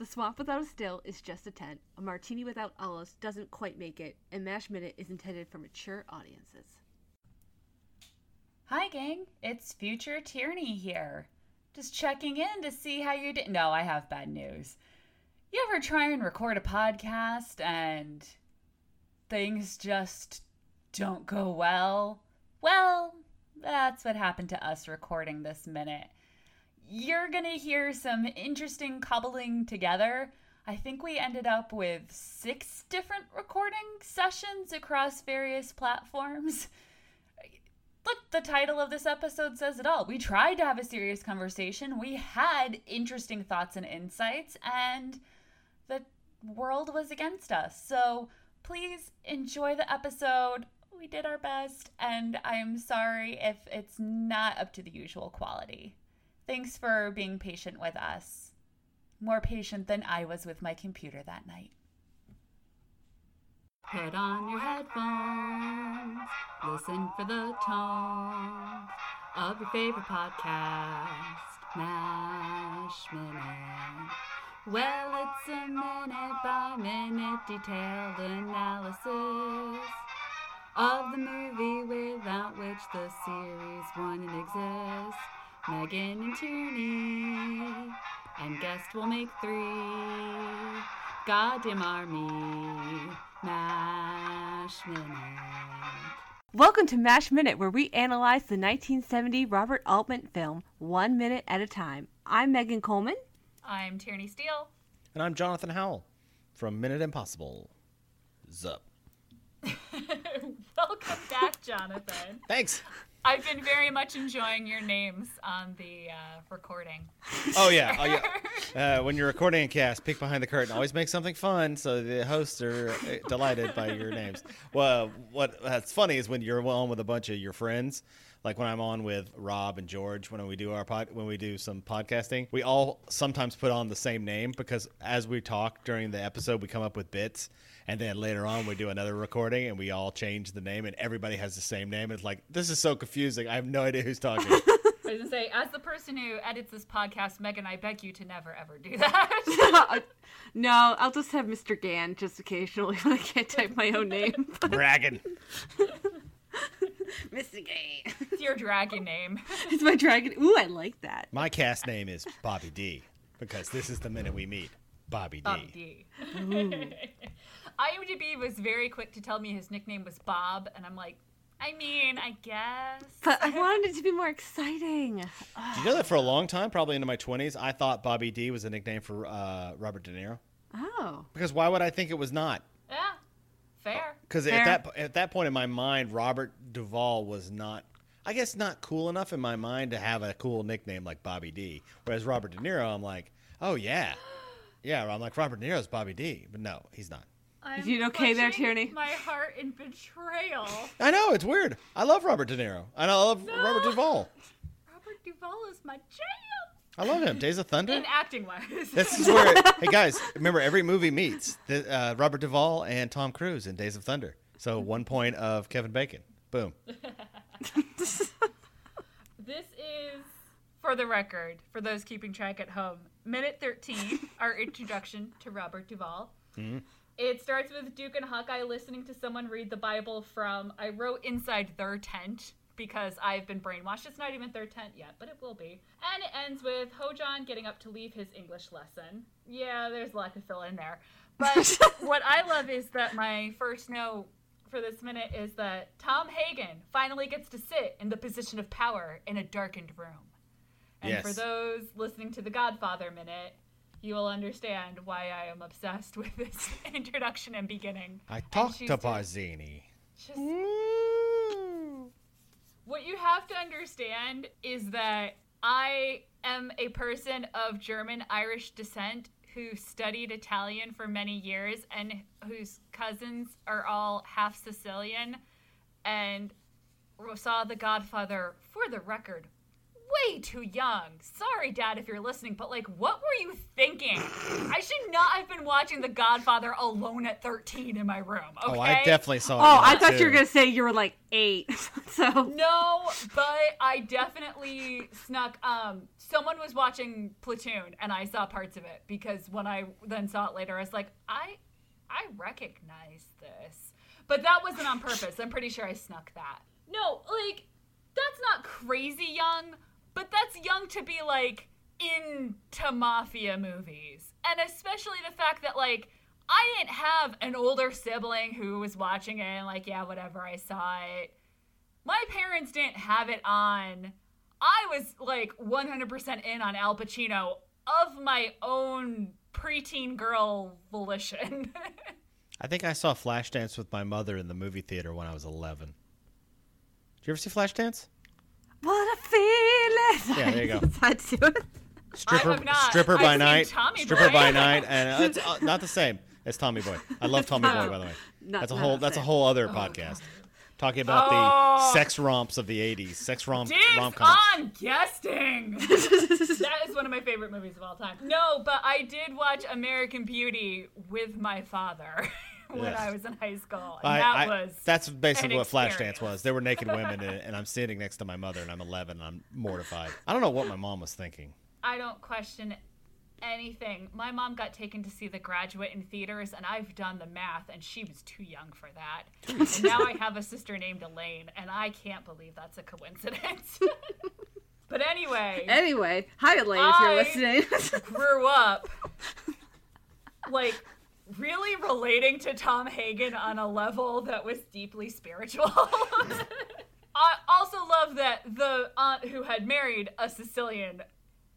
The swamp without a still is just a tent. A martini without olives doesn't quite make it, and Mash Minute is intended for mature audiences. Hi, gang. It's future Tierney here. Just checking in to see how you're doing. No, I have bad news. You ever try and record a podcast and things just don't go well? Well, that's what happened to us recording this minute. You're gonna hear some interesting cobbling together. I think we ended up with six different recording sessions across various platforms. Look, the title of this episode says it all. We tried to have a serious conversation. We had interesting thoughts and insights, and the world was against us. So please enjoy the episode. We did our best, and I am sorry if it's not up to the usual quality. Thanks for being patient with us. More patient than I was with my computer that night. Put on your headphones, listen for the tones of your favorite podcast, Mash Minute. Well, it's a minute by minute detailed analysis of the movie without which the series wouldn't exist. Megan and Tierney, and guest will make three. Goddamn army, Mash Minute. Welcome to Mash Minute, where we analyze the 1970 Robert Altman film one minute at a time. I'm Megan Coleman. I'm Tierney Steele. And I'm Jonathan Howell from Minute Impossible. Zup. Welcome back, Jonathan. Thanks. I've been very much enjoying your names on the uh, recording. Oh yeah, oh yeah. Uh, when you're recording a cast, peek behind the curtain. Always make something fun, so the hosts are uh, delighted by your names. Well, what that's funny is when you're on with a bunch of your friends. Like when I'm on with Rob and George, when we do our pod, when we do some podcasting, we all sometimes put on the same name because as we talk during the episode, we come up with bits, and then later on we do another recording and we all change the name, and everybody has the same name. It's like this is so confusing. I have no idea who's talking. I was gonna say, as the person who edits this podcast, Megan, I beg you to never ever do that. no, I'll just have Mr. Gann just occasionally when I can't type my own name. Bragging. Mr. Gann. it's your dragon name. It's my dragon. Ooh, I like that. My cast name is Bobby D because this is the minute we meet. Bobby D. Bob D. IMDb was very quick to tell me his nickname was Bob, and I'm like, I mean, I guess. But I wanted it to be more exciting. Do you know that for a long time, probably into my 20s, I thought Bobby D was a nickname for uh, Robert De Niro? Oh. Because why would I think it was not? Yeah, fair. Because at that at that point in my mind, Robert Duvall was not, I guess, not cool enough in my mind to have a cool nickname like Bobby D. Whereas Robert De Niro, I'm like, oh yeah, yeah. I'm like Robert De Niro's Bobby D, but no, he's not. I'm you okay there, Tierney? My heart in betrayal. I know it's weird. I love Robert De Niro, and I love Robert Duvall. Robert Duvall is my jam. I love him. Days of Thunder. In acting wise. This is where, hey guys, remember every movie meets the, uh, Robert Duvall and Tom Cruise in Days of Thunder. So one point of Kevin Bacon. Boom. This is, for the record, for those keeping track at home, minute 13, our introduction to Robert Duvall. It starts with Duke and Hawkeye listening to someone read the Bible from, I wrote inside their tent because I've been brainwashed. It's not even their tent yet, but it will be. And it ends with Hojon getting up to leave his English lesson. Yeah, there's a lot to fill in there. But what I love is that my first note for this minute is that Tom Hagen finally gets to sit in the position of power in a darkened room. And for those listening to the Godfather minute, you will understand why I am obsessed with this introduction and beginning. I talked to Barzini. Just what you have to understand is that I am a person of German Irish descent who studied Italian for many years and whose cousins are all half Sicilian and saw The Godfather, for the record, way too young. Sorry, Dad, if you're listening, but like, what were you thinking? I should not have been watching The Godfather alone at 13 in my room. Okay. Oh, I definitely saw. it Oh, I was thought you were gonna say you were like eight. so No, but I definitely snuck. Um, someone was watching Platoon, and I saw parts of it because when I then saw it later, I was like, I, I recognize this, but that wasn't on purpose. I'm pretty sure I snuck that. No, like that's not crazy young, but that's young to be like into mafia movies, and especially the fact that like. I didn't have an older sibling who was watching it and like, yeah, whatever, I saw it my parents didn't have it on. I was like 100% in on Al Pacino of my own preteen girl volition. I think I saw Flashdance with my mother in the movie theater when I was 11. Did you ever see Flashdance? What a feeling. Yeah, there you go. That's how it. Stripper, have not. stripper I've by seen night, Tommy stripper Boy. by night, and uh, it's uh, not the same as Tommy Boy. I love Tommy Boy, by the way. Not- That's a whole. the That's a whole other podcast. Talking about Oh. the sex romps of the '80s, sex rom rom Dibs coms. on guesting. that is one of my favorite movies of all time. No, but I did watch American Beauty with my father when Yes. I was in high school. And I, that I- was that's basically an what Flashdance was. There were naked women in and I'm sitting next to my mother, and I'm 11, and I'm mortified. I don't know what my mom was thinking. I don't question anything. My mom got taken to see The Graduate in theaters, and I've done the math, and she was too young for that. and now I have a sister named Elaine, and I can't believe that's a coincidence. but anyway, Anyway, hi Elaine, I- if you're listening. grew up like really relating to Tom Hagen on a level that was deeply spiritual. I also love that the aunt who had married a Sicilian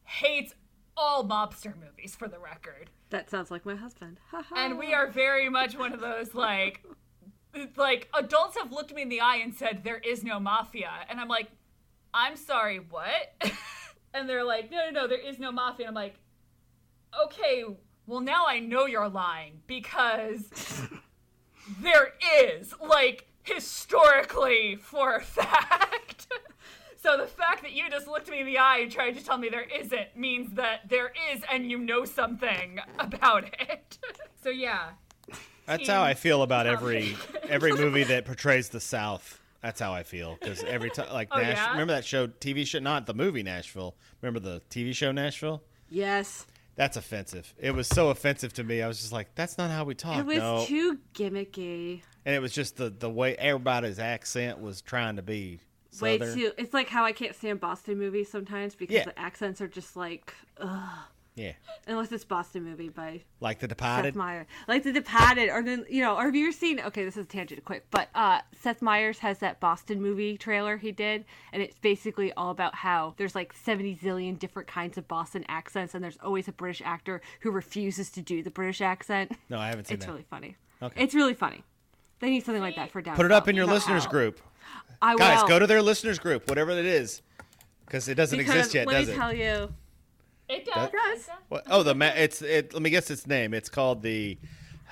hates all mobster movies for the record. that sounds like my husband. And we are very much one of those like like adults have looked me in the eye and said there is no mafia and I'm like I'm sorry, what? and they're like no no no there is no mafia. And I'm like okay, well now I know you're lying because there is like historically for a fact. So the fact that you just looked me in the eye and tried to tell me there isn't means that there is and you know something about it. so yeah. That's how I feel about Tom every every movie that portrays the South. That's how I feel because every time, like Oh, Nash, yeah? remember that show, TV show, not the movie Nashville. Remember the TV show Nashville? Yes. That's offensive. It was so offensive to me. I was just like, that's not how we talk. It was no. too gimmicky. and it was just the the way everybody's accent was trying to be Way too. It's like how I can't stand Boston movies sometimes because Yeah. the accents are just like, ugh. Yeah, Unless it's Boston movie by like The Departed, Seth Meyers, like The Departed, or then you know, or have you ever seen? Okay, this is a tangent, quick, but uh, Seth Meyers has that Boston movie trailer he did, and it's basically all about how there's like seventy zillion different kinds of Boston accents, and there's always a British actor who refuses to do the British accent. No, I haven't seen It's that. It's really funny. Okay. It's really funny. They need something like that for down. Put it up in your Not listeners out. group, I guys. will. Go to their listeners group, whatever it is, because it doesn't because exist yet, let does me it? tell you, It does. That- it does. What? Oh, the ma- it's it. Let me guess its name. It's called the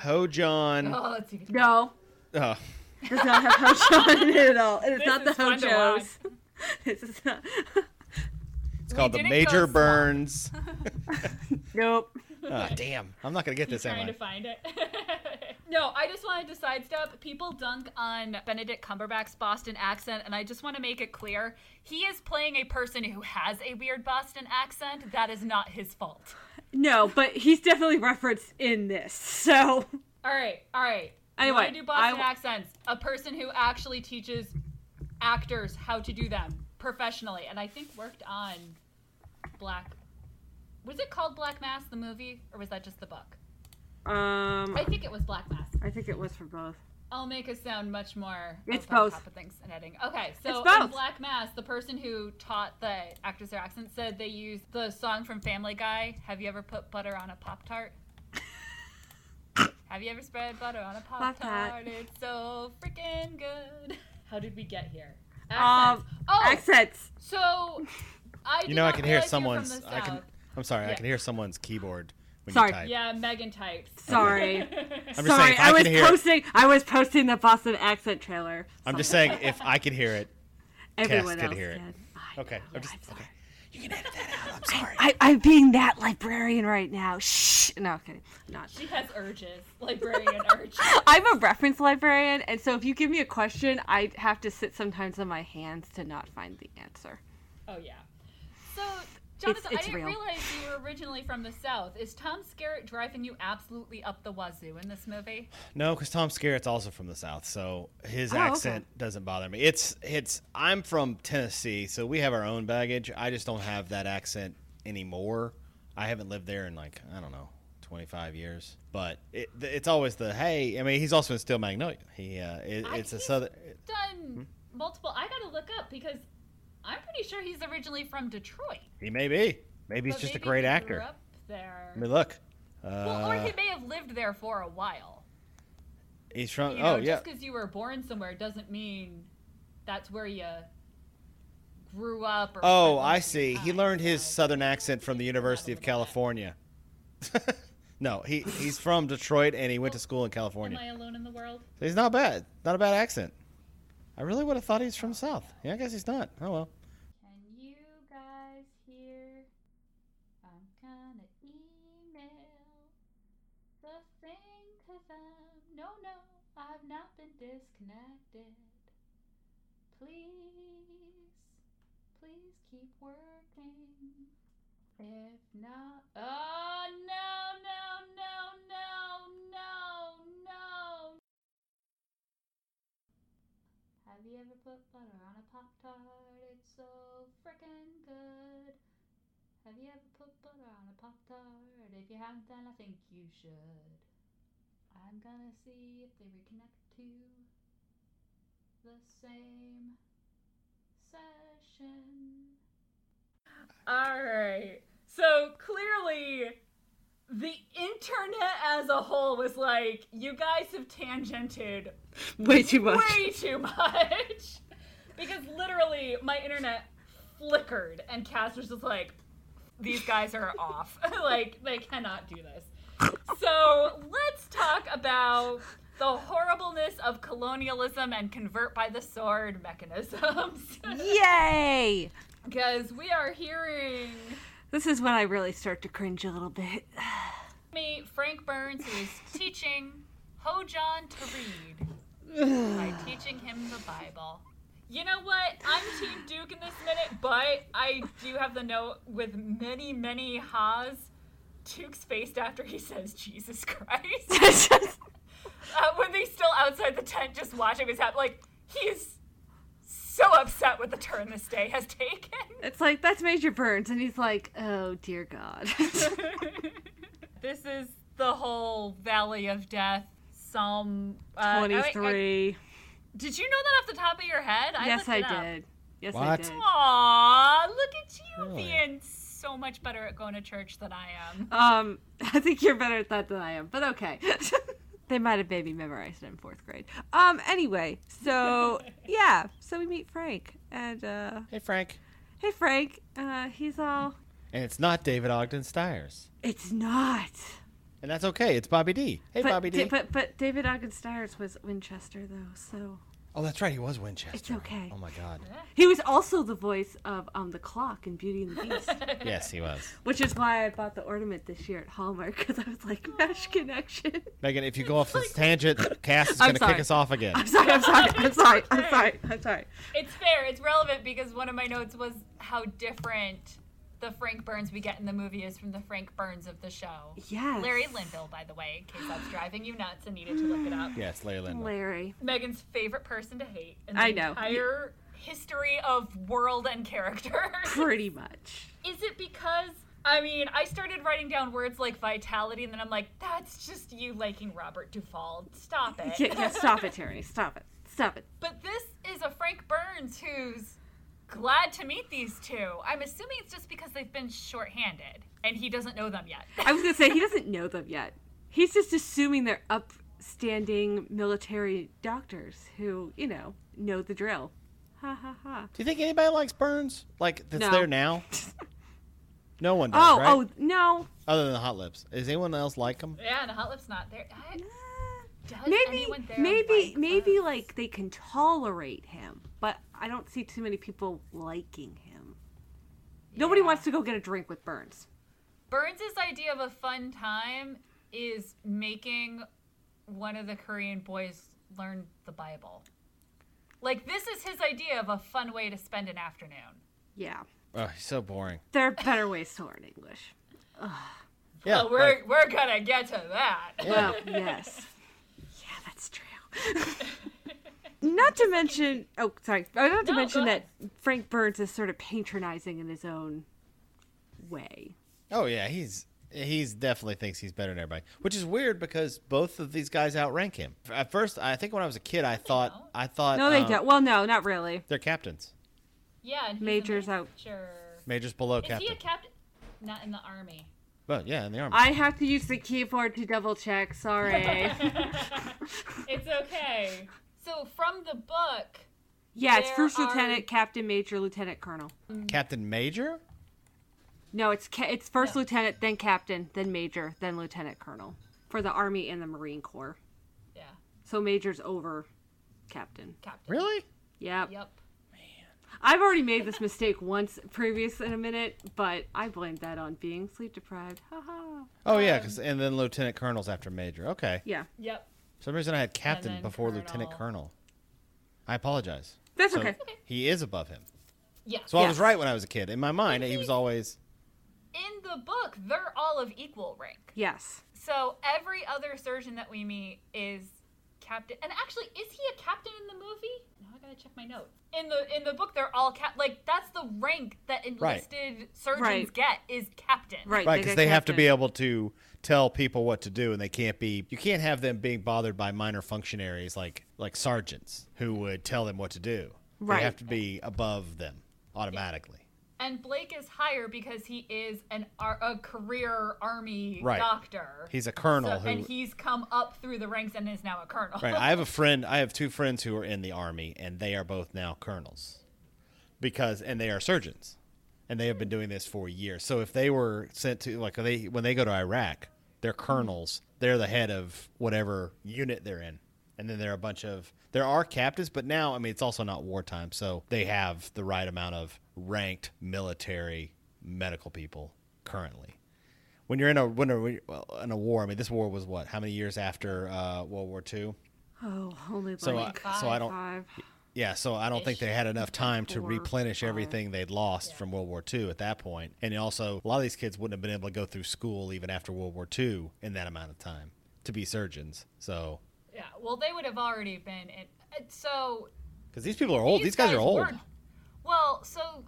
Hojon. Oh, let's see. no, Oh, does not have Hojo in it at all. And it's This not the is fun to Hojos. It's just not. it's called the Major. Burns. Nope. Ah, damn, I'm not gonna get this, am trying I? to find it. no, I just wanted to sidestep. People dunk on Benedict Cumberbatch's Boston accent, and I just want to make it clear he is playing a person who has a weird Boston accent. That is not his fault. No, but he's definitely referenced in this. So All right, all right. Anyway, Wanna do Boston I- accents. A person who actually teaches actors how to do them professionally, and I think worked on Black. Was it called Black Mass, the movie, or was that just the book? um I think it was Black Mass. I think it was for both. I'll make it sound much more. It's of both. top of things and editing. Okay, so It's both. in Black Mass, the person who taught the actors their accent said they used the song from Family Guy. Have you ever put butter on a pop tart? Have you ever spread butter on a pop Pop-Tart. It's so freaking good. How did we get here? Um, Accents. oh, Accents. so I. You know, I can hear realize you were from someone's. I can. South. I'm sorry. I can hear someone's keyboard when Sorry. you type. Yeah, Megan types. Sorry. I'm just Sorry, saying, I, I, was can hear it, posting I was posting the Boston accent trailer. I'm just saying, if I can hear it, everyone can else hear it. I Okay, know. I'm just I'm sorry. okay. You can edit that out. I'm sorry. I, I'm being that librarian right now. Shh. No, kidding. I'm not. She has urges, librarian urges. I'm a reference librarian, and so if you give me a question, I have to sit sometimes on my hands to not find the answer. Oh yeah. So, Jonathan, it's I didn't real. realize you were originally from the South. Is Tom Skerritt driving you absolutely up the wazoo in this movie? No, because Tom Skerritt's also from the South, so his Oh, okay. accent doesn't bother me. It's it's. I'm from Tennessee, so we have our own baggage. I just don't have that accent anymore. I haven't lived there in like I don't know, 25 years. But it, it's always the hey. I mean, he's also in Steel Magnolia. He uh, it, it's a he's southern. Done multiple. I gotta look up because I'm pretty sure he's originally from Detroit. He may be. Maybe he's just a maybe great he actor. Grew up there. I mean, look. Uh, well, or he may have lived there for a while. he's from. You know, oh yeah. just because you were born somewhere doesn't mean that's where you grew up. Or Oh, I see. your He learned his so- southern accent from the University of California. no, he he's from Detroit and he went to school in Am California. I alone in the world? He's not bad. Not a bad accent. I really would have thought he's from South. Yeah, I guess he's not. Oh well. Can you guys hear? I'm gonna email the thing 'cause I'm no no I've not been disconnected. Please, please keep working. If not, oh no no no no you ever put butter on a Pop Tart? It's so frickin' good. Have you ever put butter on a Pop Tart? If you haven't, then I think you should. I'm gonna see if they reconnect to the same session. Alright. So clearly, the internet as a whole was like, you guys have tangented Way too much. way too much. because literally, my internet flickered, and Cass was just like, these guys are off. like, they cannot do this. So, let's talk about the horribleness of colonialism and convert by the sword mechanisms. Yay! Because we are hearing This is when I really start to cringe a little bit. me, Frank Burns, is teaching Hojon to read by teaching him the Bible. You know what? I'm Team Duke in this minute, but I do have the note with many, many ha's. Duke's faced after he says Jesus Christ. uh, when they still outside the tent just watching what's happen, like, he is so upset with the turn this day has taken. it's like, that's Major Burns, and he's like, oh dear God. this is the whole Valley of Death Psalm uh, oh, wait, I- 23. Did you know that off the top of your head? yes, looked I it up. did. Yes, I What? did. Aw, look at you Really? being so much better at going to church than I am. Um, I think you're better at that than I am, but okay. they might have maybe memorized it in fourth grade. Um, anyway, so yeah, so we meet Frank, and uh, Hey Frank. hey Frank, uh, he's all. And it's not David Ogden Stiers. It's not. And that's okay. It's Bobby D. Hey but, Bobby D. Da- but but David Ogden Stiers was Winchester though, so oh, that's right. He was Winchester. It's okay. Oh my God. he was also the voice of um the clock in Beauty and the Beast, Yes, he was. which is why I bought the ornament this year at Hallmark because I was like Mash Connection. Megan, if you go off this tangent, Cass is I'm going to kick us off again. I'm sorry. I'm sorry. I'm sorry. I'm sorry. I'm sorry. It's fair. It's relevant because one of my notes was how different the Frank Burns we get in the movie is from the Frank Burns of the show. Yes. Larry Linville, by the way, in case that's driving you nuts and needed to look it up. Yes, Larry Linville. Larry. Megan's favorite person to hate in the I know. entire history of world and character. Pretty much. Is it because I mean, I started writing down words like vitality, and then I'm like, that's just you liking Robert Duvall. Stop it. Yeah, yeah, stop it, Tierney. Stop it. Stop it. But this is a Frank Burns who's glad to meet these two. I'm assuming it's just because they've been shorthanded and he doesn't know them yet. I was gonna say he doesn't know them yet. He's just assuming they're upstanding military doctors who, you know, know the drill. Ha ha ha. Do you think anybody likes Burns? Like that's No. there now? No one does, Oh, right? oh no. Other than the Hot Lips, is anyone else like him? yeah, the hot lip's not there. I, does Maybe, anyone there maybe, like maybe this? like they can tolerate him, but I don't see too many people liking him. Nobody wants to go get a drink with Burns. Burns' idea of a fun time is making one of the Korean boys learn the Bible. Like this is his idea of a fun way to spend an afternoon. Yeah. Oh, he's so boring. There are better ways to learn English. Yeah, Oh, we're like- we're gonna get to that. Well, yes. Yeah, that's true. not to mention, oh, sorry, uh, not to No, mention that Frank Burns is sort of patronizing in his own way. oh yeah, he's he's definitely thinks he's better than everybody, which is weird because both of these guys outrank him. At first, I think when I was a kid, I thought don't. I thought No, they um, don't. Well, no, not really. They're captains. Yeah, and he's a Major's out. major. Majors below Is captain. he a captain? Not in the army. But yeah, in the army. I have to use the keyboard to double check. Sorry. It's okay. So from the book, yeah, it's first are- lieutenant, captain, major, lieutenant, colonel. Captain Major. No, it's ca- it's first No. lieutenant, then captain, then major, then lieutenant colonel for the army and the marine corps. yeah, So major's over captain. captain. Really? Yep. Yep. Man. I've already made this mistake once previous in a minute, but I blame that on being sleep deprived. Haha. Oh yeah, Um, 'cause- and then lieutenant colonel's after major. Okay. Yeah, Yep. For some reason I had captain then before lieutenant colonel. colonel. I apologize. that's So okay. he is above him. Yeah. So I was right when I was a kid. In my mind, he was always In the book, they're all of equal rank. Yes. So every other surgeon that we meet is captain. And actually, is he a captain in the movie? Now I gotta check my notes. In the in the book, they're all cap. Like that's the rank that enlisted surgeons Right. get is captain. Right. right because got they have to be able to tell people what to do, and they can't be. You can't have them being bothered by minor functionaries like like sergeants who would tell them what to do. Right. They have to be above them automatically. And Blake is higher because he is an a career army Right. doctor. He's a colonel So- who. and he's come up through the ranks and is now a colonel. Right. I have a friend. I have two friends who are in the army, and they are both now colonels, because and they are surgeons, and they have been doing this for years. So if they were sent to like they when they go to Iraq, they're colonels. They're the head of whatever unit they're in, and then there are a bunch of there are captains, but now I mean it's also not wartime, so they have the right amount of ranked military medical people currently when you're in a when a, well, in a war, I mean, this war was what? How many years after uh, World War II? Oh, only So, like so I don't. five. Yeah, so I don't think they had enough time to replenish everything they'd lost from World War II at that point. And also, a lot of these kids wouldn't have been able to go through school even after World War II in that amount of time to be surgeons. So, yeah. Well, they would have already been in. So because these people are old, these, guys, are old. Well, so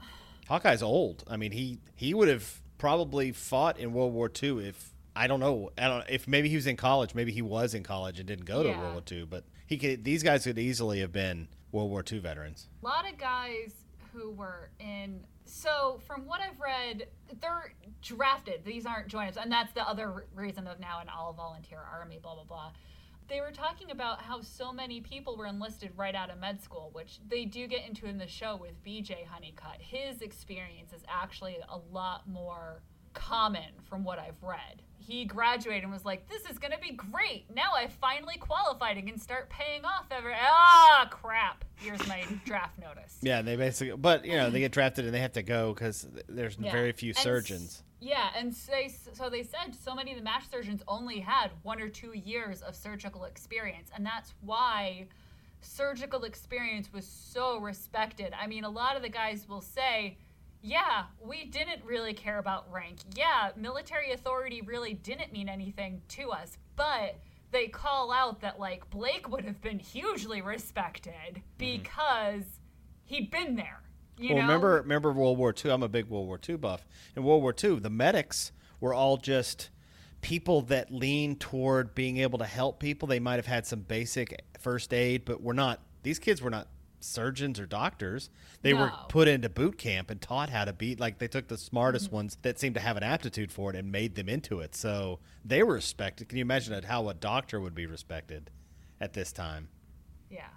Hawkeye's old. I mean, he he would have probably fought in World War II if I don't know. I don't if maybe he was in college. Maybe he was in college and didn't go to World War II. But he could. These guys could easily have been World War II veterans. a lot of guys who were in. So from what I've read, they're drafted. These aren't joiners, and that's the other reason of now an all volunteer army. Blah blah blah. They were talking about how so many people were enlisted right out of med school, which they do get into in the show with BJ Honeycutt. His experience is actually a lot more common from what I've read. He graduated and was like, "This is gonna be great. Now I finally qualified and can start paying off every ah crap. Here's my draft notice." Yeah, they basically. But you know, they get drafted and they have to go because there's Yeah. very few And surgeons. Yeah, and so they, so they said so many of the MASH surgeons only had one or two years of surgical experience, and that's why surgical experience was so respected. I mean, a lot of the guys will say, yeah, we didn't really care about rank. Yeah, military authority really didn't mean anything to us, but they call out that like Blake would have been hugely respected mm-hmm. because he'd been there. You well, know? remember, remember World War II. I'm a big World War II buff. In World War II, the medics were all just people that leaned toward being able to help people. They might have had some basic first aid, but were not. These kids were not surgeons or doctors. They were put into boot camp and taught how to be like they took the smartest mm-hmm. ones that seemed to have an aptitude for it and made them into it. So they were respected. Can you imagine how a doctor would be respected at this time? Yeah.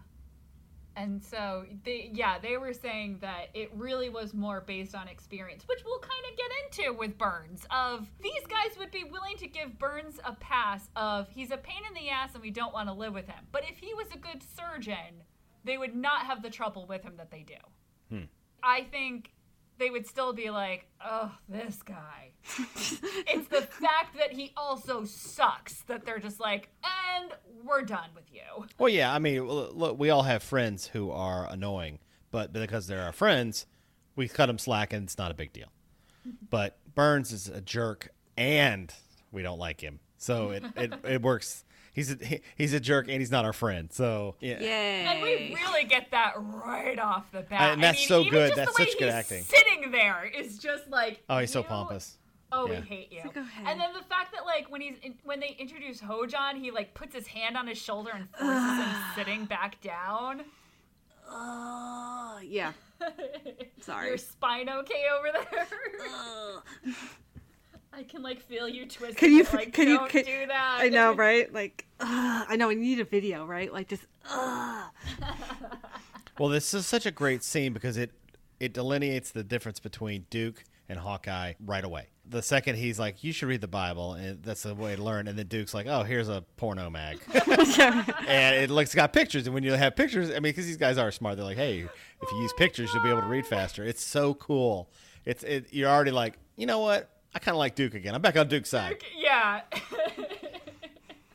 And so they yeah, they were saying that it really was more based on experience, which we'll kind of get into with Burns of these guys would be willing to give Burns a pass of he's a pain in the ass and we don't want to live with him. But if he was a good surgeon, they would not have the trouble with him that they do. Hmm. I think they would still be like, "Oh, this guy." it's the fact that he also sucks that they're just like, "And we're done with you." Well, yeah, I mean, look, we all have friends who are annoying, but because they're our friends, we cut them slack and it's not a big deal. Mm-hmm. But Burns is a jerk and we don't like him. So it, it, it works. He's a, he- he's a jerk and he's not our friend. So yeah. Yay. And we really get that right off the bat. And that's I mean, so good. That's such good acting. Sitting there is just like, Oh, he's so you- pompous. Oh, Yeah. we hate you. like, okay. And then the fact that like when he's in, when they introduce Hojon, he like puts his hand on his shoulder and forces him sitting back down. Oh, yeah. Sorry. Your spine okay over there? Ugh. I can like feel you twisting. Can you? it, like, can you? don't Can, do that? I know, right? Like, ugh, I know. We need a video, right? Like, just. Ugh. Well, this is such a great scene because it it delineates the difference between Duke and Hawkeye right away. The second he's like, "You should read the Bible," and that's the way to learn, and then Duke's like, "Oh, here's a porno mag," and it looks got pictures. And when you have pictures, I mean, because these guys are smart, they're like, "Hey, if you use pictures, you'll be able to read faster." It's so cool. It's it. You're already like, you know what? I kind of like Duke again. I'm back on Duke's side. Yeah.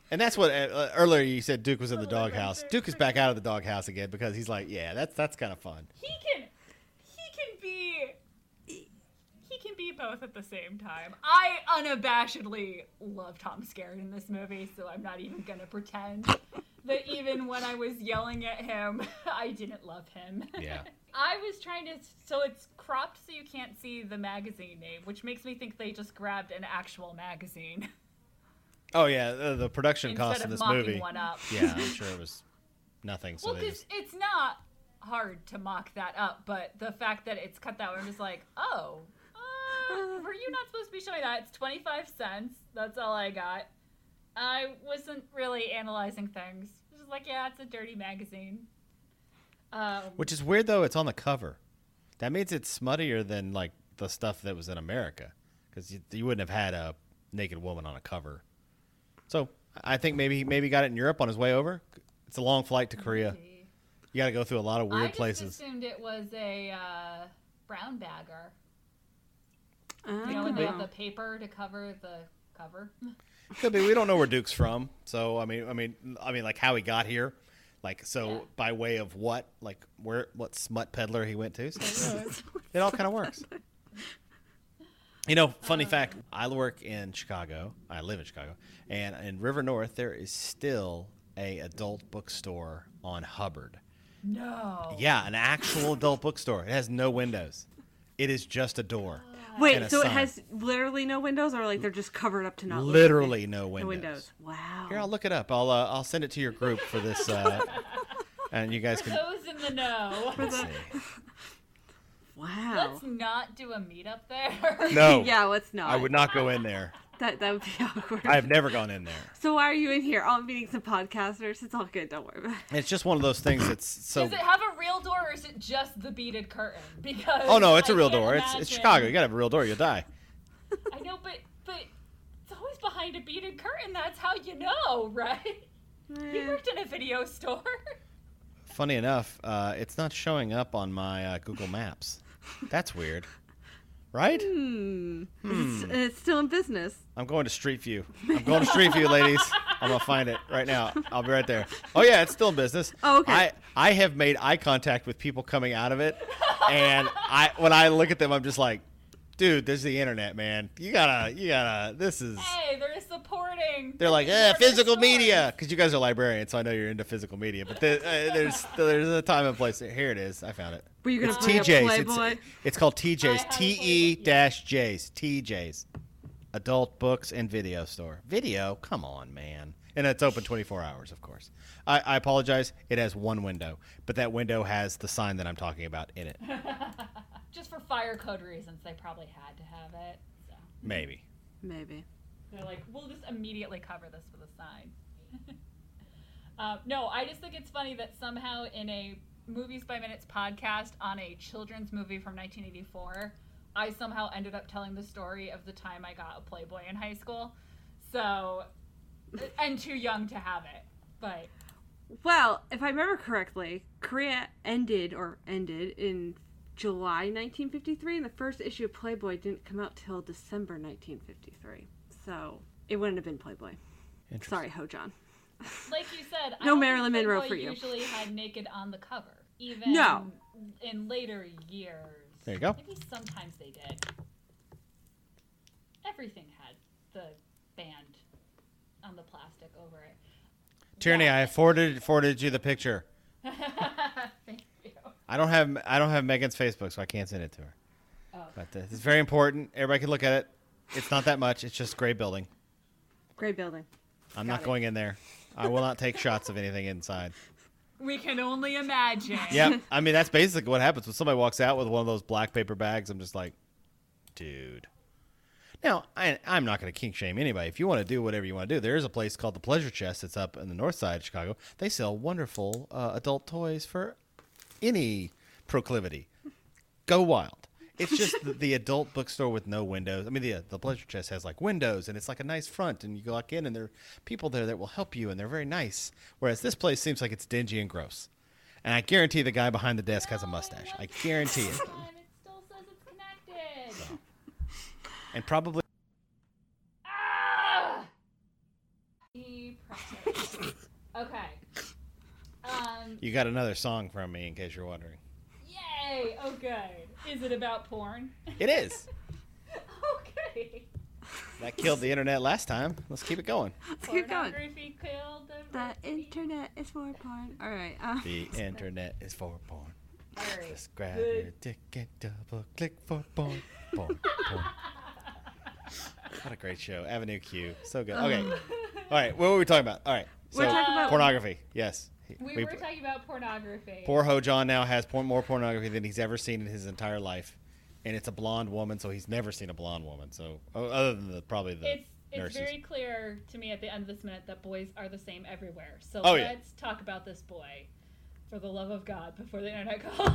And that's what uh, earlier you said Duke was in the doghouse. Duke is back out of the doghouse again because he's like, yeah, that's that's kind of fun. he can he can be he can be both at the same time. I unabashedly love Tom Skerritt in this movie, so I'm not even gonna pretend that even when I was yelling at him, I didn't love him. Yeah. I was trying to so it's cropped so you can't see the magazine name, which makes me think they just grabbed an actual magazine Oh yeah, the, the production instead cost of in this mocking movie. one up. Yeah, I'm sure it was nothing. So Well, because just it's not hard to mock that up, but the fact that it's cut that way, I'm just like, oh, uh, were you not supposed to be showing that? It's 25 cents. That's all I got. I wasn't really analyzing things. It was just like, yeah, it's a dirty magazine. Um, which is weird though. It's on the cover. That means it's smuttier than like the stuff that was in America, because you, you wouldn't have had a naked woman on a cover. So I think maybe he maybe got it in Europe on his way over. It's a long flight to Korea. maybe. You got to go through a lot of weird I weird just places. assumed it was a uh, brown bagger. Oh. You know, when they have the paper to cover the cover. Could be. We don't know where Duke's from. So I mean, I mean, I mean, like how he got here. Like so, Yeah. by way of what? Like where? What smut peddler he went to? So, you know, it all kind of works. You know, funny uh. fact: I work in Chicago. I live in Chicago, and in River North, there is still a adult bookstore on Hubbard. No. Yeah, an actual adult bookstore. It has no windows. It is just a door. Wait, a so it has literally no windows, or like they're just covered up to not Literally at no the windows. windows. Wow. Here, I'll look it up. I'll uh, I'll send it to your group for this, uh, and you guys can. Those in the know. let's wow. Let's not do a meetup there. No, yeah, let's not. I would not go in there. That that would be awkward. I've never gone in there. So why are you in here? Oh, I'm meeting some podcasters. It's all good. Don't worry about it. It's just one of those things that's so. Does it have a real door or is it just the beaded curtain? Because Oh no, it's a a real door. It's it's Chicago. You gotta have a real door. You'll die. I know, but but it's always behind a beaded curtain. That's how you know, right? You Eh. worked in a video store. Funny enough, uh, it's not showing up on my uh, Google Maps. That's weird, right? Hmm. It's, it's still in business. I'm going to Street View. I'm going to Street View, ladies. I'm gonna find it right now. I'll be right there. Oh yeah, it's still in business. Oh, okay. I I have made eye contact with people coming out of it, and I when I look at them, I'm just like, dude, this is the internet, man. You gotta you gotta. This is. hey, they're. They're like, the eh, physical stores." media, because you guys are librarians, so I know you're into physical media. But the, uh, there's there's a time and place. Here it is. I found it. Were you gonna It's bring up TJ's. Playboy? It's, it's called TJ's. have a T Playboy, E dash J's. TJ's. Adult books and video store. Video? Come on, man. And it's open 24 hours, of course. I, I apologize. It has one window, but that window has the sign that I'm talking about in it. Just for fire code reasons, they probably had to have it. So Maybe. Maybe. They're like, we'll just immediately cover this with a sign. um, no, I just think it's funny that somehow in a Movies by Minutes podcast on a children's movie from 1984, I somehow ended up telling the story of the time I got a Playboy in high school. So, and too young to have it. But Well, if I remember correctly, Korea ended or ended in July 1953, and the first issue of Playboy didn't come out till December 1953. So it wouldn't have been Playboy. Sorry, Ho John. Like you said, I No don't Marilyn think Monroe Playboy for you. Usually had naked on the cover, even No. in later years. There you go. Maybe sometimes they did. Everything had the band on the plastic over it. Tierney, I forwarded forwarded you the picture. Thank you. I don't have I don't have Megan's Facebook, so I can't send it to her. Oh. But uh, it's very important. Everybody can look at it. It's not that much. It's just gray building. Great building. I'm Got not it. going in there. I will not take shots of anything inside. We can only imagine. Yep. I mean, that's basically what happens when somebody walks out with one of those black paper bags. I'm just like, dude. Now, I, I'm not going to kink shame anybody. If you want to do whatever you want to do, there is a place called the Pleasure Chest. that's up in the north side of Chicago. They sell wonderful uh, adult toys for any proclivity. Go wild. It's just the, the adult bookstore with no windows. I mean, the the Pleasure Chest has like windows, and it's like a nice front, and you go walk in, and there are people there that will help you, and they're very nice. Whereas this place seems like it's dingy and gross. And I guarantee the guy behind the desk has a mustache. I what's guarantee it. It still says it's connected. And probably Ah! He pressed it. Okay. Um. you got another song from me, in case you're wondering. Yay! Oh, good. Is it about porn? It is. okay. That killed the internet last time. Let's keep it going. Let's keep going. Killed The everything. internet is for porn. All right. Uh, The internet is for porn. All right. Just grab Good. your dick and double click for porn. Porn. Porn. What a great show. Avenue Q. So good. Okay. All right. What were we talking about? All right. So, We're talking about- pornography. Yes. We, We- were talking about pornography. Poor Hojon now has por- more pornography than he's ever seen in his entire life. And it's a blonde woman, so he's never seen a blonde woman. So, oh, other than the, probably the it's it's nurses. very clear to me at the end of this minute that boys are the same everywhere. So Oh, let's talk about this boy, for the love of God, before the internet goes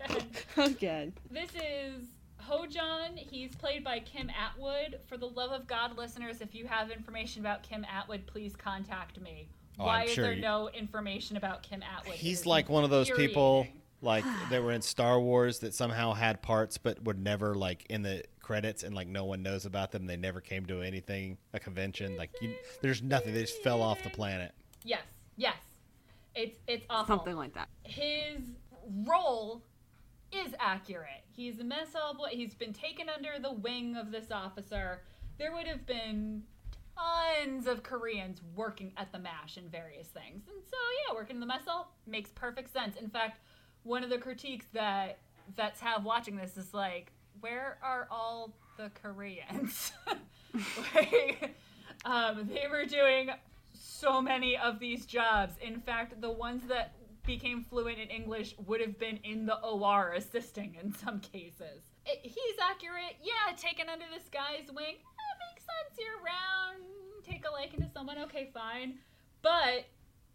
again. again. This is Hojon. He's played by Kim Atwood. For the love of God, listeners, if you have information about Kim Atwood, please contact me. Oh, Why I'm is sure there you- no information about Kim Atwood? It He's is like one of those people infuriating. like that were in Star Wars that somehow had parts but would never like in the credits and like no one knows about them. They never came to anything, a convention. Like you, there's nothing. They just fell off the planet. Yes, yes. It's it's awful. Something like that. his role is accurate. He's a mess hall boy. He's been taken under the wing of this officer. There would have been tons of Koreans working at the MASH in various things. And so, yeah, working in the mess hall makes perfect sense. In fact, one of the critiques that vets have watching this is like, where are all the Koreans? like, um, they were doing so many of these jobs. In fact, the ones that became fluent in English would have been in the OR assisting in some cases. It, he's accurate. Yeah, taken under this guy's wing. That sense. You're around. Take a liking to someone. Okay, fine. But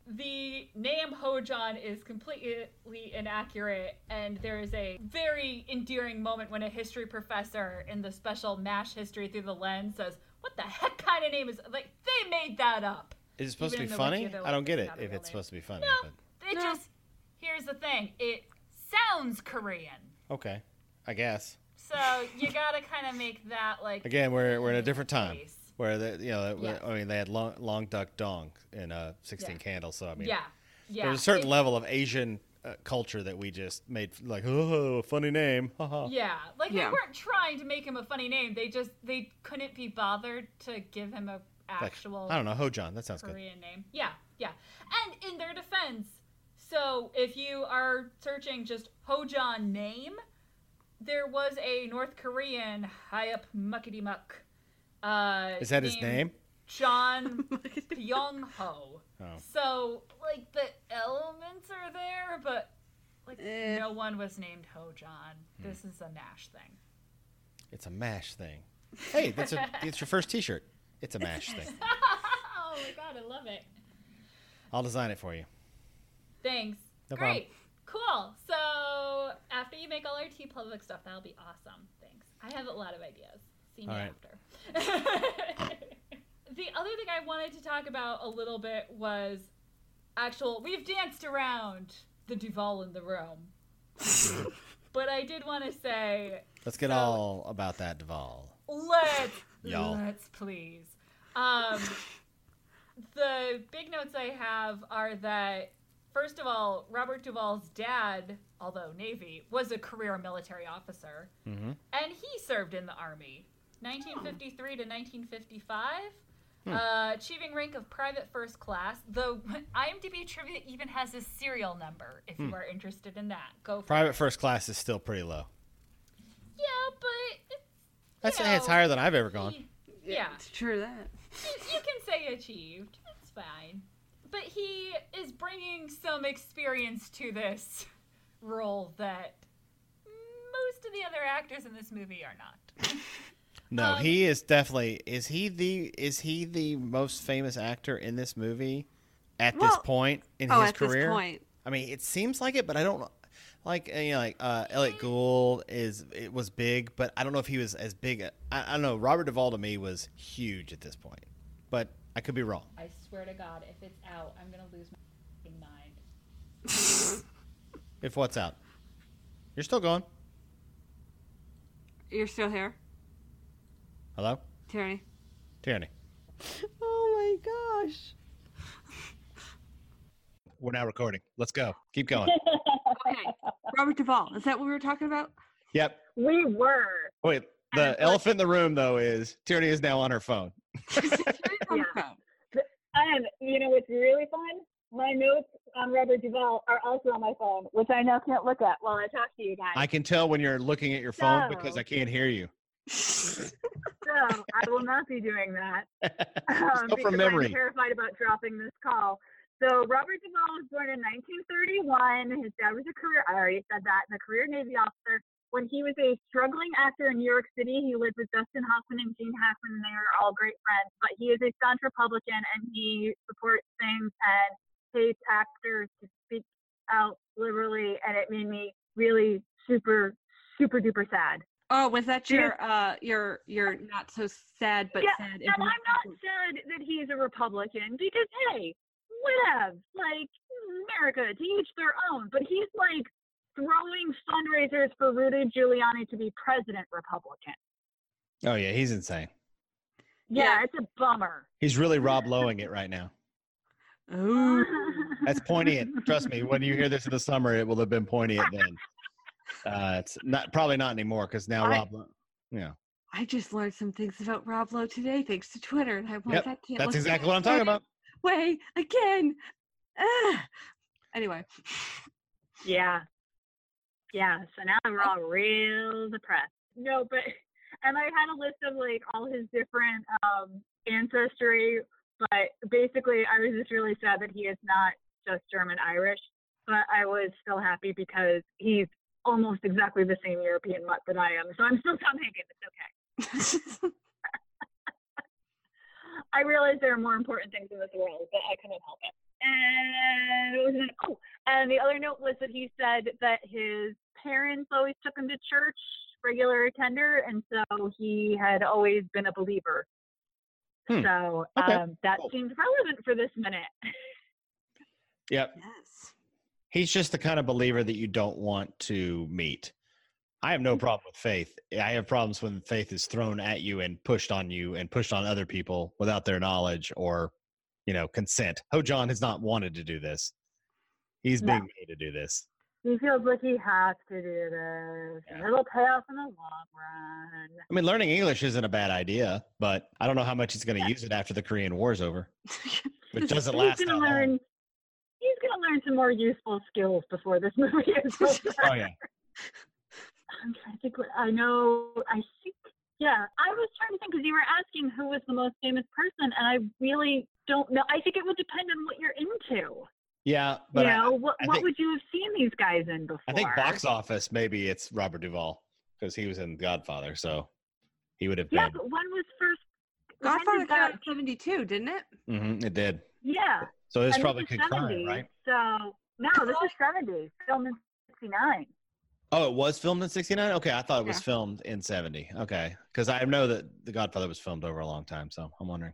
the name Hojon is completely inaccurate, and there is a very endearing moment when a history professor in the special MASH history through the lens says, What the heck kind of name is like they made that up? Is it supposed Even to be in wiki, funny? I don't get it. If it's name." supposed to be funny. No, it No. just here's the thing. It sounds Korean. Okay, I guess. So you gotta kind of make that like Again, we're we're in a different time Face. where the, you know Yeah. I mean they had long long Duk Dong in uh, 16 Yeah. candles. So I mean yeah, yeah. there's a certain It- level of Asian uh, culture that we just made like oh a funny name. haha. Yeah, like Yeah. they weren't trying to make him a funny name. They just they couldn't be bothered to give him a Like, actual I don't know Hojon. That sounds good. Korean name. Yeah, yeah. And in their defense, so if you are searching just Hojon name, there was a North Korean high up muckety muck. Uh, Is that his name? John Pyong Ho. Oh. So like the elements are there, but like Eh. no one was named Hojon. Hmm. This is a Mash thing. It's a mash thing. Hey, that's a it's your first T-shirt. It's a mash thing. oh my god, I love it. I'll design it for you. Thanks. No Great. Cool. So after you make all our T Public stuff, that'll be awesome. Thanks. I have a lot of ideas. See me right. after. the other thing I wanted to talk about a little bit was actual. We've danced around the Duvall in the room. But I did want to say, Let's get So- all about that Duvall. let's Y'all. let's please. Um, the big notes I have are that first of all, Robert Duvall's dad, although Navy, was a career military officer, Mm-hmm. and he served in the army, 1953 to 1955. Hmm. Uh, achieving rank of private first class, though IMDb trivia even has a serial number. If you are interested in that, go for Hmm. Private it. first class is still pretty low. Yeah, but it's, That's you it's higher than I've ever gone. he- yeah, It's true that. you, you can say achieved. It's fine. But he is bringing some experience to this role that most of the other actors in this movie are not. No, Um, he is definitely. Is he the is he the most famous actor in this movie at this point in Oh, his at career? this point. I mean, it seems like it, but I don't. Like you know, like uh, Elliot Gould is it was big, but I don't know if he was as big. A, I, I don't know. Robert Duvall to me was huge at this point, but I could be wrong. I swear to God, if it's out, I'm gonna lose my f***ing mind. If what's out, you're still going. You're still here, Hello, Tierney. Tierney. Oh my gosh. We're now recording. Let's go. Keep going. Okay. Robert Duvall. Is that what we were talking about? yep. We were. Wait. The elephant in the room, though, is Tierney is now on her phone. Yeah. And you know what's really fun? My notes on Robert Duvall are also on my phone, which I now can't look at while I talk to you guys. I can tell when you're looking at your phone because I can't hear you. so I will not be doing that. Um, go from memory. I'm terrified about dropping this call. So Robert Duvall was born in 1931. His dad was a career, I already said that, a career Navy officer. When he was a struggling actor in New York City, he lived with Dustin Hoffman and Gene Hackman, and they were all great friends. But he is a staunch Republican, and he supports things and hates actors to speak out liberally, and it made me really super, super duper sad. Oh, was that your uh your your not so sad but Yeah, sad And I'm not sad that he's a Republican because hey, whatever. Like America, to each their own. But he's like throwing fundraisers for Rudy Giuliani to be president Republican. Oh yeah, he's insane. Yeah, Yeah. it's a bummer. He's really Rob Lowing it right now. Ooh. That's poignant. Trust me. When you hear this in the summer, it will have been poignant then. Uh, it's not probably not anymore because now I- Rob. Low- Yeah, I just learned some things about Rob Lowe today thanks to Twitter, and I'm like, Yep, I can't that's exactly what I'm talking about. Way again. Ah. Anyway, yeah. Yeah. So now we're all real depressed. No, but and I had a list of like all his different um ancestry, but basically I was just really sad that he is not just German Irish. But I was still happy because he's almost exactly the same European mutt that I am. So I'm still Tom Hagen. It's okay. I realize there are more important things in this world, but I couldn't help it. And what was it? Oh, and the other note was that he said that his parents always took him to church, regular attender, and so he had always been a believer. Hmm. So Okay, um, that cool. seems relevant for this minute. Yep. yes. He's just the kind of believer that you don't want to meet. I have no problem with faith. I have problems when faith is thrown at you and pushed on you and pushed on other people without their knowledge or, you know, consent. Hojon has not wanted to do this. He's No. being made to do this. He feels like he has to do this, Yeah. it'll pay off in the long run. I mean, learning English isn't a bad idea, but I don't know how much he's going to use it after the Korean War's over, which doesn't last he's gonna long. learn. He's gonna learn some more useful skills before this movie is oh, over. Oh yeah. I'm trying to think. What, I know. I think. Yeah, I was trying to think because you were asking who was the most famous person, and I really don't know. I think it would depend on what you're into. Yeah, but you I- know, what I what think- would you have seen these guys in before? I think box office maybe it's Robert Duvall because he was in Godfather, so he would have Yeah, been. but when was first? Godfather did came out in 72, didn't it? Mm-hmm, it did. Yeah. So it's and probably this is concurrent, 70, right? So no, this is 70, Film in 69. Oh, it was filmed in '69. Okay, I thought it was Yeah. filmed in '70. Okay, because I know that The Godfather was filmed over a long time, so I'm wondering.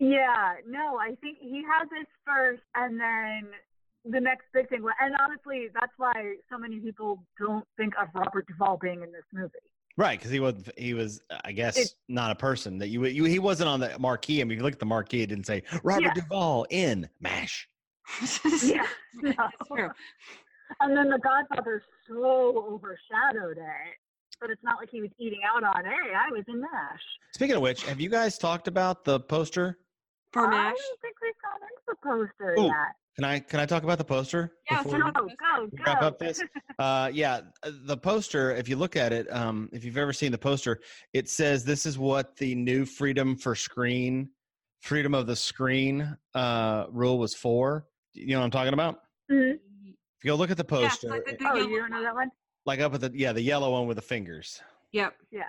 Yeah, no, I think he has his first, and then the next big thing. And honestly, that's why so many people don't think of Robert Duvall being in this movie. Right, because he was he was I guess It- not a person that you, you he wasn't on the marquee. I mean, if you look at the marquee, it didn't say Robert Yeah. Duvall in Mash. Yeah, no. That's true. And then The Godfather so overshadowed it, but it's not like he was eating out on. Hey, I was in Mash. Speaking of which, have you guys talked about the poster? For I Mash. don't think we've gone into the poster Ooh. yet. Can I can I talk about the poster? Yeah, before so we Go, go, go. wrap up this? Uh, yeah, the poster. If you look at it, um, if you've ever seen the poster, it says this is what the new freedom for screen, freedom of the screen uh, rule was for. You know what I'm talking about? Mhm. If you go look at the Yeah, poster, like the- the Oh, you don't know that one? like up at the yeah the yellow one with the fingers. Yep. Yeah.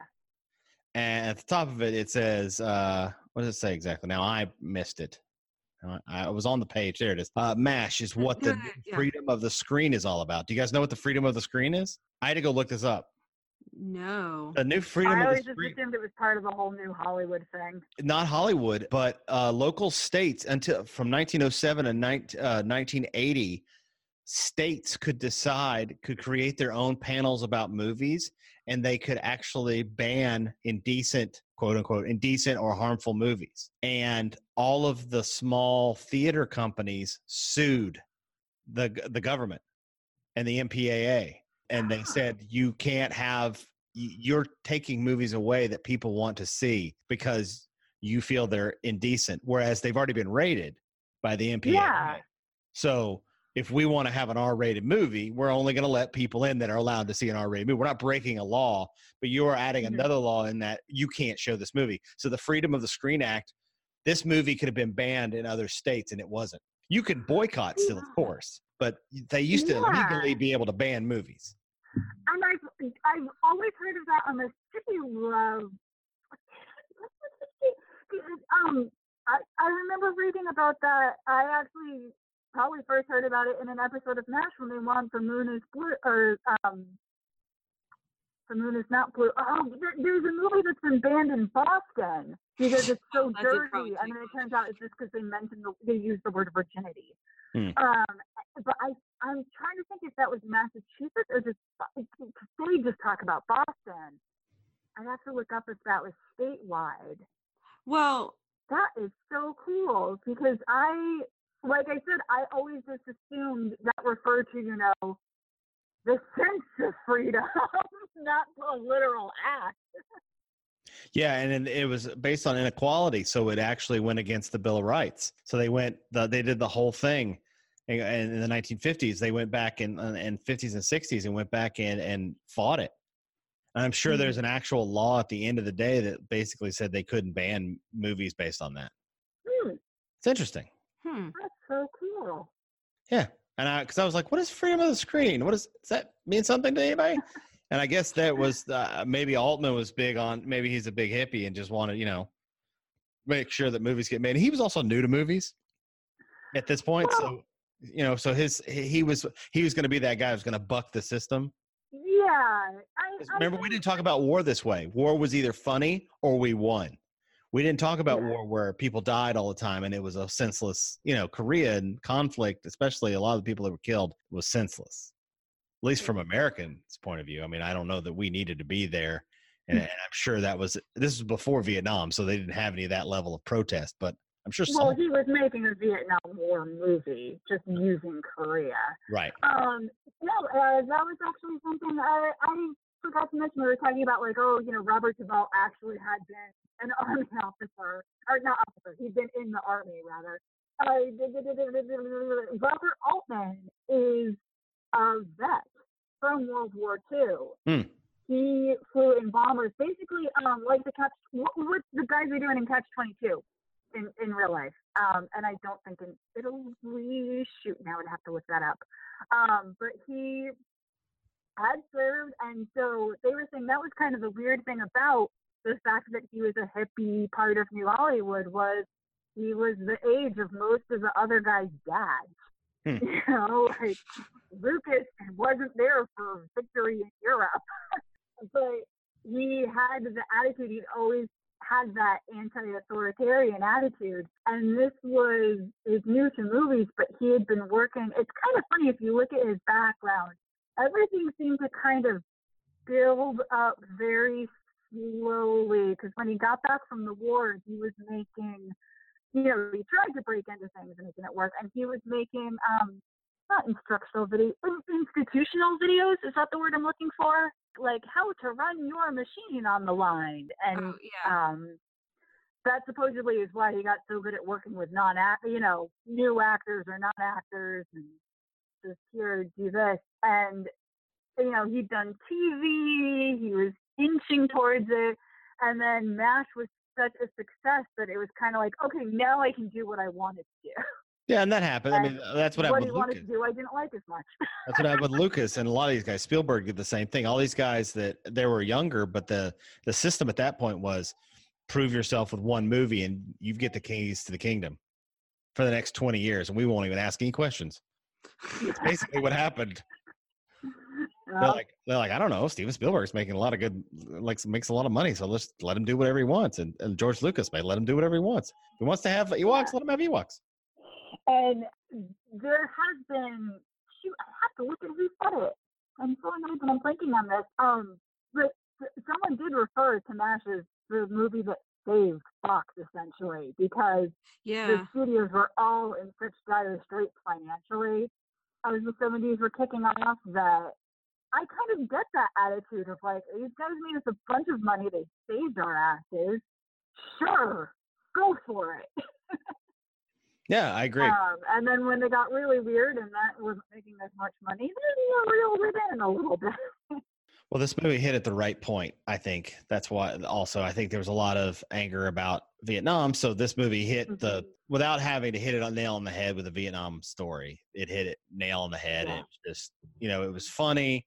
and at the top of it it says uh what does it say exactly now i missed it i was on the page there it is uh mash is what the Yeah, yeah. freedom of the screen is all about do you guys know what the freedom of the screen is i had to go look this up No. the new freedom I of always the just screen assumed it was part of the whole new Hollywood thing. not hollywood but uh local states until from 1907 and 19, uh, 1980 states could decide could create their own panels about movies and they could actually ban indecent quote unquote indecent or harmful movies. And all of the small theater companies sued the the government and the MPAA and they said ah. you can't have you're taking movies away that people want to see because you feel they're indecent whereas they've already been rated by the MPAA Yeah. so if we want to have an R-rated movie, we're only going to let people in that are allowed to see an R-rated movie. We're not breaking a law, but you are adding Mhm. another law in that you can't show this movie. So the Freedom of the Screen Act, this movie could have been banned in other states, and it wasn't. You could boycott still, of course, but they used to legally be able to ban movies. And I've, I've always heard of that on the City Love. Um, I, I remember reading about that. I actually probably first heard about it in an episode of MASH when they won for Moon is Blue, or um, the Moon is not blue. Oh, there, there's a movie that's been banned in Boston because it's so I did dirty, probably and then it turns out it's just because they mentioned the, they used the word virginity. Hmm. Um, but I I'm trying to think if that was Massachusetts or just they just talk about Boston. I have to look up if that was statewide. Well, That is so cool because I, like I said, I always just assumed that referred to, you know, the sense of freedom, not the literal act. Yeah, and it was based on inequality, so it actually went against the Bill of Rights. So they went, the, they did the whole thing, and and in the 1950s, they went back in in 50s and 60s and went back in and fought it. And I'm sure there's an actual law at the end of the day that basically said they couldn't ban movies based on that. Hmm, It's interesting. Hmm. that's so cool. Yeah, and I because I was like, what is freedom of the screen? What is does that mean something to anybody? And I guess that was uh, maybe Altman was big on maybe he's a big hippie and just wanted you know make sure that movies get made. He was also new to movies at this point, so you know, so his he was he was going to be that guy who's going to buck the system. Yeah. I, I Remember, we didn't talk about war this way. War was either funny or we won. We didn't talk about Yeah. war where people died all the time and it was a senseless, you know, Korea conflict, especially a lot of the people that were killed was senseless. At least from Americans' point of view. I mean, I don't know that we needed to be there. And, Hmm. and I'm sure that was this was before Vietnam, so they didn't have any of that level of protest. But I'm sure Well, some he was making a Vietnam War movie, just using Korea. right. Um, no, uh, that was actually something I, I forgot to mention. We were talking about, like, oh, you know, Robert Duvall actually had been an army officer, or not officer, he'd been in the army, rather. Uh, Robert Altman is a vet from World War II. Hmm. He flew in bombers, basically, um, like the catch, what, what the guys are doing in Catch 22 in, in real life. Um, and I don't think in Italy, shoot, now I'd have to look that up. Um, but he had served, and so they were saying that was kind of the weird thing about the fact that he was a hippie part of New Hollywood was he was the age of most of the other guys' dads. Hmm. You know, like Lucas wasn't there for victory in Europe, but he had the attitude. He'd always had that anti-authoritarian attitude, and this was is new to movies, but he had been working. It's kind of funny if you look at his background. Everything seemed to kind of build up very slowly because when he got back from the war, he was making, you know, he tried to break into things and making it work, and he was making um not instructional video, institutional videos. Is that the word I'm looking for? Like how to run your machine on the line, and Oh, yeah. um, that supposedly is why he got so good at working with non-act, you know, new actors or non-actors, and just here do this. And you know, he'd done TV. He was inching towards it, and then Mash was such a success that it was kind of like, okay, now I can do what I wanted to do. Yeah, and that happened. I mean, uh, that's what, what happened he wanted Lucas. to do, I didn't like as much. That's what happened with Lucas and a lot of these guys. Spielberg did the same thing. All these guys that they were younger, but the the system at that point was prove yourself with one movie and you get the keys to the kingdom for the next 20 years and we won't even ask any questions. That's basically what happened. They're like they're like, I don't know, Steven Spielberg's making a lot of good like makes a lot of money, so let's let him do whatever he wants. And, and George Lucas may let him do whatever he wants. If he wants to have Ewoks, let him have Ewoks. and there has been, shoot, I have to look at who said it. I'm so annoyed that I'm thinking on this. Um, but someone did refer to MASH as the movie that saved Fox, essentially, because Yeah. the studios were all in such dire straits financially as the 70s were kicking off that I kind of get that attitude of like, these guys made us a bunch of money, they saved our asses. Sure, go for it. Yeah, I agree. Um, and then when they got really weird and that wasn't making as much money, then you reeled it in a little bit. Well, this movie hit at the right point. I think that's why. Also, I think there was a lot of anger about Vietnam, so this movie hit the Mhm. without having to hit it on nail on the head with a Vietnam story. It hit it nail on the head. Yeah. It just you know it was funny,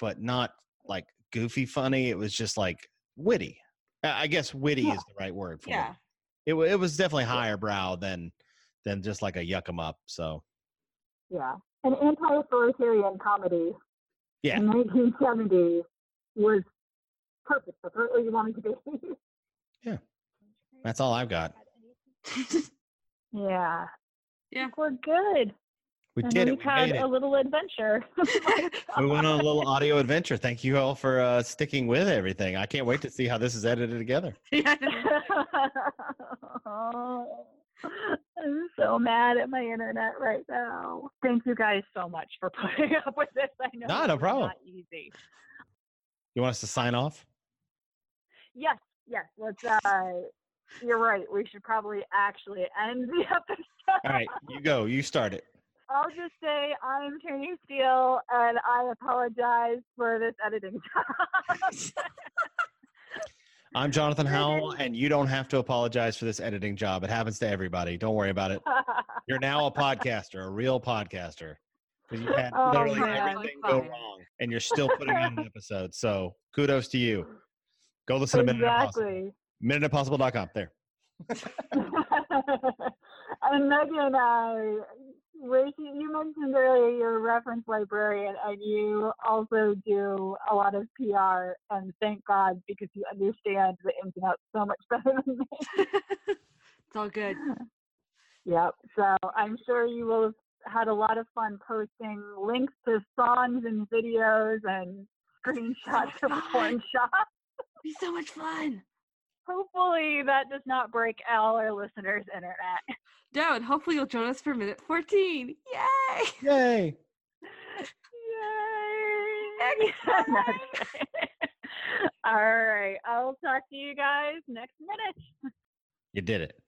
but not like goofy funny. It was just like witty. I guess witty Yeah. is the right word for Yeah. it. It it was definitely higher brow than than just like a yuck 'em up. So Yeah. An anti authoritarian comedy Yeah. in 1970 was perfect. That's what you wanted to be. Yeah. That's all I've got. yeah. Yeah. We're good. We and did it. we've We had made it. a little adventure. we went on a little audio adventure. Thank you all for uh, sticking with everything. I can't wait to see how this is edited together. I'm so mad at my internet right now. Thank you guys so much for putting up with this. I know No, no it's problem. Not easy. You want us to sign off? Yes, yes. Let's. Uh, you're right. We should probably actually end the episode. All right, you go. You start it. I'll just say I'm Tierney Steele, and I apologize for this editing job. I'm Jonathan Howell, and you don't have to apologize for this editing job. It happens to everybody. Don't worry about it. You're now a podcaster, a real podcaster. Because you had Oh, literally everything go wrong, and you're still putting out an episode. So kudos to you. Go listen to Minute Impossible. exactly. MinuteImpossible.com. There. and Megan, uh, Rachel, you mentioned earlier you're a reference librarian, and you also do a lot of PR. And thank God because you understand the ins and outs so much better than me. it's all good. Yep. So I'm sure you will have had a lot of fun posting links to songs and videos and screenshots of porn shops. Be so much fun. Hopefully that does not break all our listeners' internet. No, and hopefully you'll join us for minute 14. Yay! Yay. Yay! No, all right. I'll talk to you guys next minute. You did it.